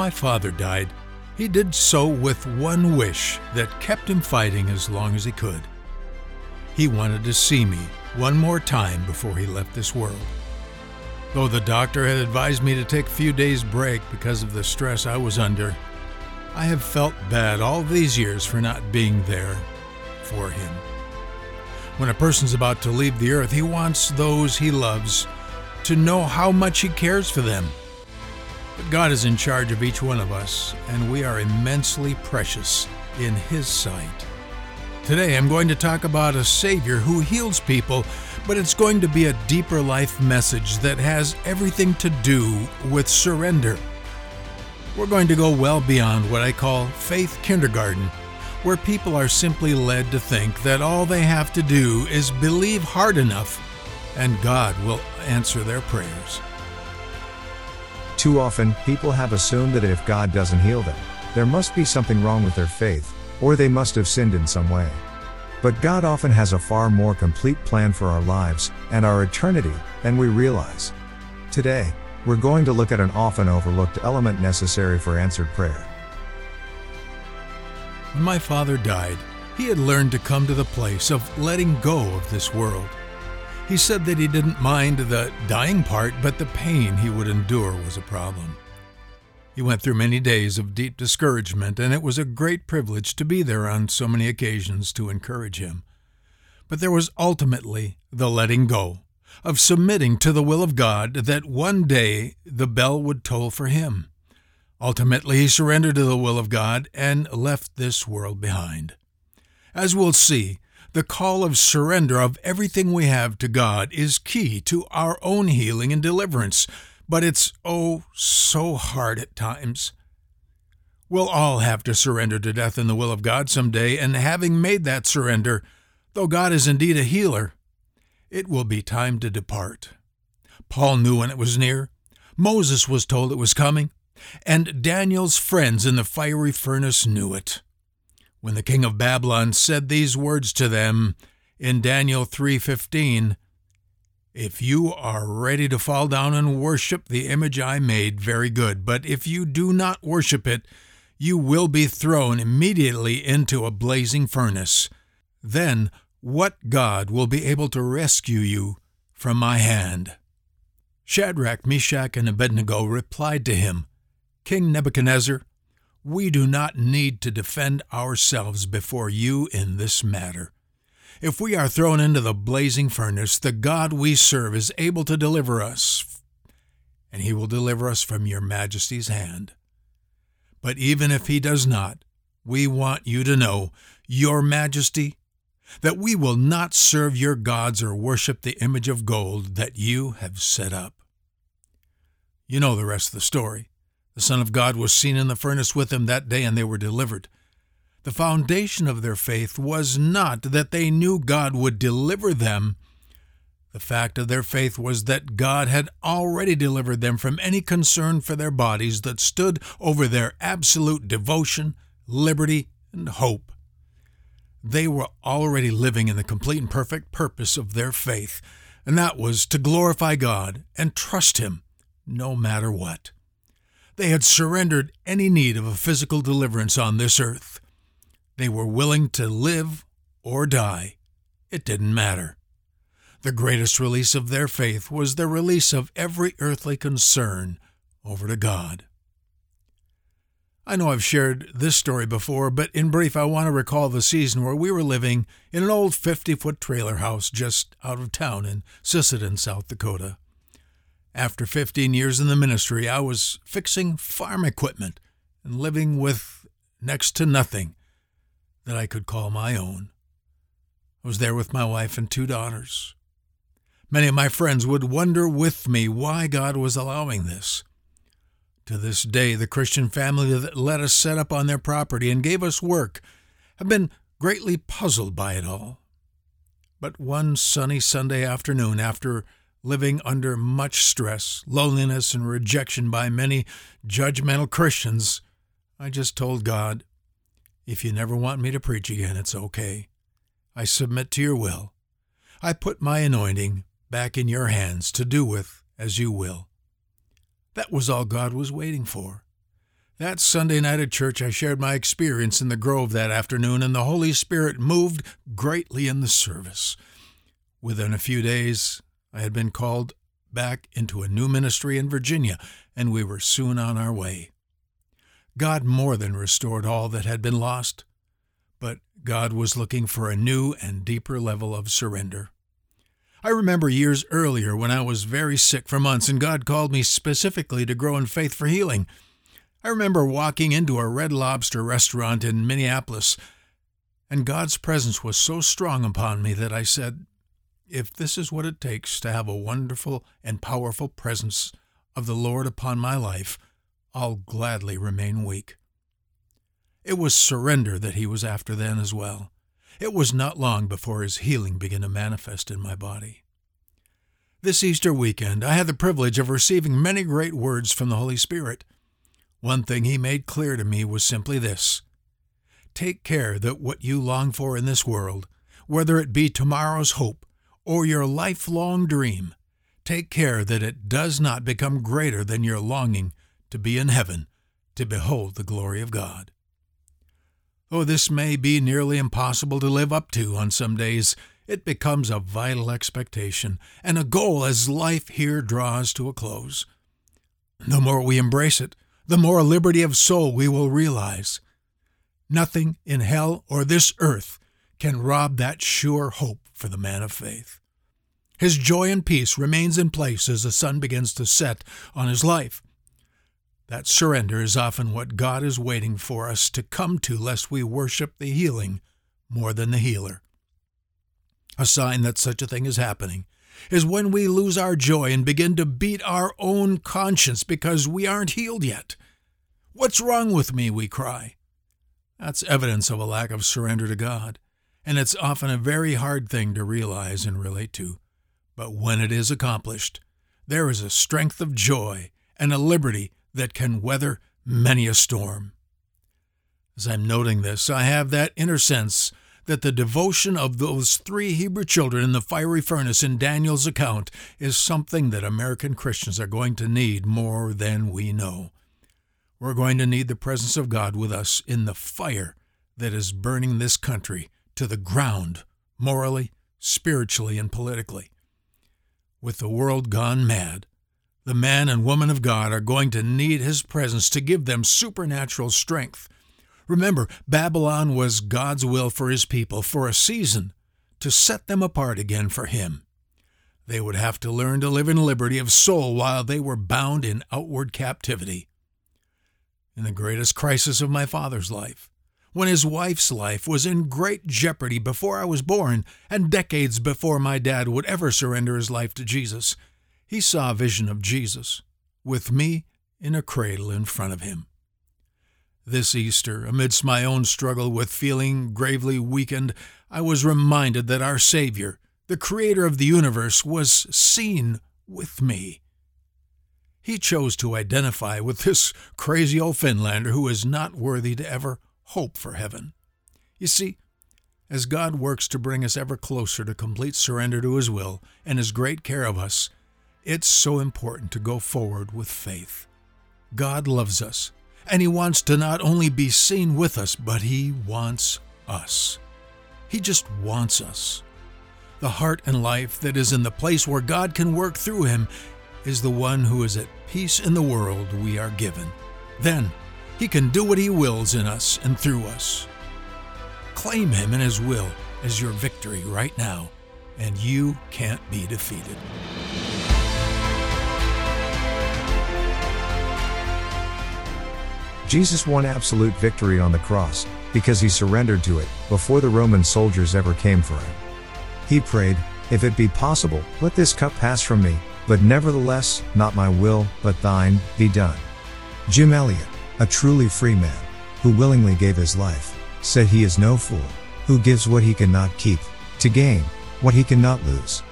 my father died, he did so with one wish that kept him fighting as long as he could. He wanted to see me one more time before he left this world. Though the doctor had advised me to take a few days' break because of the stress I was under, I have felt bad all these years for not being there for him. When a person's about to leave the earth, he wants those he loves to know how much he cares for them. God is in charge of each one of us, and we are immensely precious in His sight. Today, I'm going to talk about a Savior who heals people, but it's going to be a deeper life message that has everything to do with surrender. We're going to go well beyond what I call faith kindergarten, where people are simply led to think that all they have to do is believe hard enough and God will answer their prayers. Too often, people have assumed that if God doesn't heal them, there must be something wrong with their faith, or they must have sinned in some way. But God often has a far more complete plan for our lives and our eternity than we realize. Today, we're going to look at an often overlooked element necessary for answered prayer. When my father died, he had learned to come to the place of letting go of this world. He said that he didn't mind the dying part, but the pain he would endure was a problem. He went through many days of deep discouragement, and it was a great privilege to be there on so many occasions to encourage him. But there was ultimately the letting go, of submitting to the will of God that one day the bell would toll for him. Ultimately, he surrendered to the will of God and left this world behind. As we'll see, the call of surrender of everything we have to God is key to our own healing and deliverance, but it's oh so hard at times. We'll all have to surrender to death in the will of God some day, and having made that surrender, though God is indeed a healer, it will be time to depart. Paul knew when it was near. Moses was told it was coming, and Daniel's friends in the fiery furnace knew it. When the king of Babylon said these words to them in Daniel 3:15, if you are ready to fall down and worship the image I made, very good. But if you do not worship it, you will be thrown immediately into a blazing furnace. Then what God will be able to rescue you from my hand? Shadrach, Meshach, and Abednego replied to him, King Nebuchadnezzar, we do not need to defend ourselves before you in this matter. If we are thrown into the blazing furnace, the God we serve is able to deliver us, and he will deliver us from your majesty's hand. But even if he does not, we want you to know, your majesty, that we will not serve your gods or worship the image of gold that you have set up. You know the rest of the story. The Son of God was seen in the furnace with them that day, and they were delivered. The foundation of their faith was not that they knew God would deliver them. The fact of their faith was that God had already delivered them from any concern for their bodies that stood over their absolute devotion, liberty, and hope. They were already living in the complete and perfect purpose of their faith, and that was to glorify God and trust Him no matter what. They had surrendered any need of a physical deliverance on this earth. They were willing to live or die. It didn't matter. The greatest release of their faith was the release of every earthly concern over to God. I know I've shared this story before, but in brief, I want to recall the season where we were living in an old 50 foot trailer house just out of town in Sisseton, South Dakota. After 15 years in the ministry, I was fixing farm equipment and living with next to nothing that I could call my own. I was there with my wife and two daughters. Many of my friends would wonder with me why God was allowing this. To this day, the Christian family that let us set up on their property and gave us work have been greatly puzzled by it all. But one sunny Sunday afternoon, after living under much stress, loneliness, and rejection by many judgmental Christians, I just told God, if you never want me to preach again, it's okay. I submit to your will. I put my anointing back in your hands to do with as you will. That was all God was waiting for. That Sunday night at church, I shared my experience in the Grove that afternoon, and the Holy Spirit moved greatly in the service. Within a few days, I had been called back into a new ministry in Virginia, and we were soon on our way. God more than restored all that had been lost, but God was looking for a new and deeper level of surrender. I remember years earlier when I was very sick for months, and God called me specifically to grow in faith for healing. I remember walking into a Red Lobster restaurant in Minneapolis, and God's presence was so strong upon me that I said, If this is what it takes to have a wonderful and powerful presence of the Lord upon my life, I'll gladly remain weak. It was surrender that he was after then as well. It was not long before his healing began to manifest in my body. This Easter weekend, I had the privilege of receiving many great words from the Holy Spirit. One thing he made clear to me was simply this Take care that what you long for in this world, whether it be tomorrow's hope or your lifelong dream, take care that it does not become greater than your longing to be in heaven to behold the glory of God. Though this may be nearly impossible to live up to on some days, it becomes a vital expectation and a goal as life here draws to a close. The more we embrace it, the more liberty of soul we will realize. Nothing in hell or this earth can rob that sure hope for the man of faith. His joy and peace remains in place as the sun begins to set on his life. That surrender is often what God is waiting for us to come to, lest we worship the healing more than the healer. A sign that such a thing is happening is when we lose our joy and begin to beat our own conscience because we aren't healed yet. What's wrong with me? we cry. That's evidence of a lack of surrender to God, and it's often a very hard thing to realize and relate to. But when it is accomplished, there is a strength of joy and a liberty that can weather many a storm. As I'm noting this, I have that inner sense that the devotion of those three Hebrew children in the fiery furnace in Daniel's account is something that American Christians are going to need more than we know. We're going to need the presence of God with us in the fire that is burning this country to the ground, morally, spiritually, and politically. With the world gone mad, the man and woman of God are going to need His presence to give them supernatural strength. Remember, Babylon was God's will for His people for a season to set them apart again for Him. They would have to learn to live in liberty of soul while they were bound in outward captivity in the greatest crisis of my father's life, when his wife's life was in great jeopardy before I was born and decades before my dad would ever surrender his life to Jesus, he saw a vision of Jesus, with me in a cradle in front of him. This Easter, amidst my own struggle with feeling gravely weakened, I was reminded that our Savior, the Creator of the universe, was seen with me he chose to identify with this crazy old Finlander who is not worthy to ever hope for heaven. You see, as God works to bring us ever closer to complete surrender to His will and His great care of us, it's so important to go forward with faith. God loves us, and He wants to not only be seen with us, but He wants us. He just wants us. The heart and life that is in the place where God can work through Him is the one who is at peace in the world we are given. Then he can do what he wills in us and through us. Claim him and his will as your victory right now, and you can't be defeated. Jesus won absolute victory on the cross because he surrendered to it before the Roman soldiers ever came for him. He prayed, If it be possible, let this cup pass from me, but nevertheless, not my will, but thine, be done. Jim Elliot, a truly free man, who willingly gave his life, said he is no fool, who gives what he cannot keep, to gain what he cannot lose.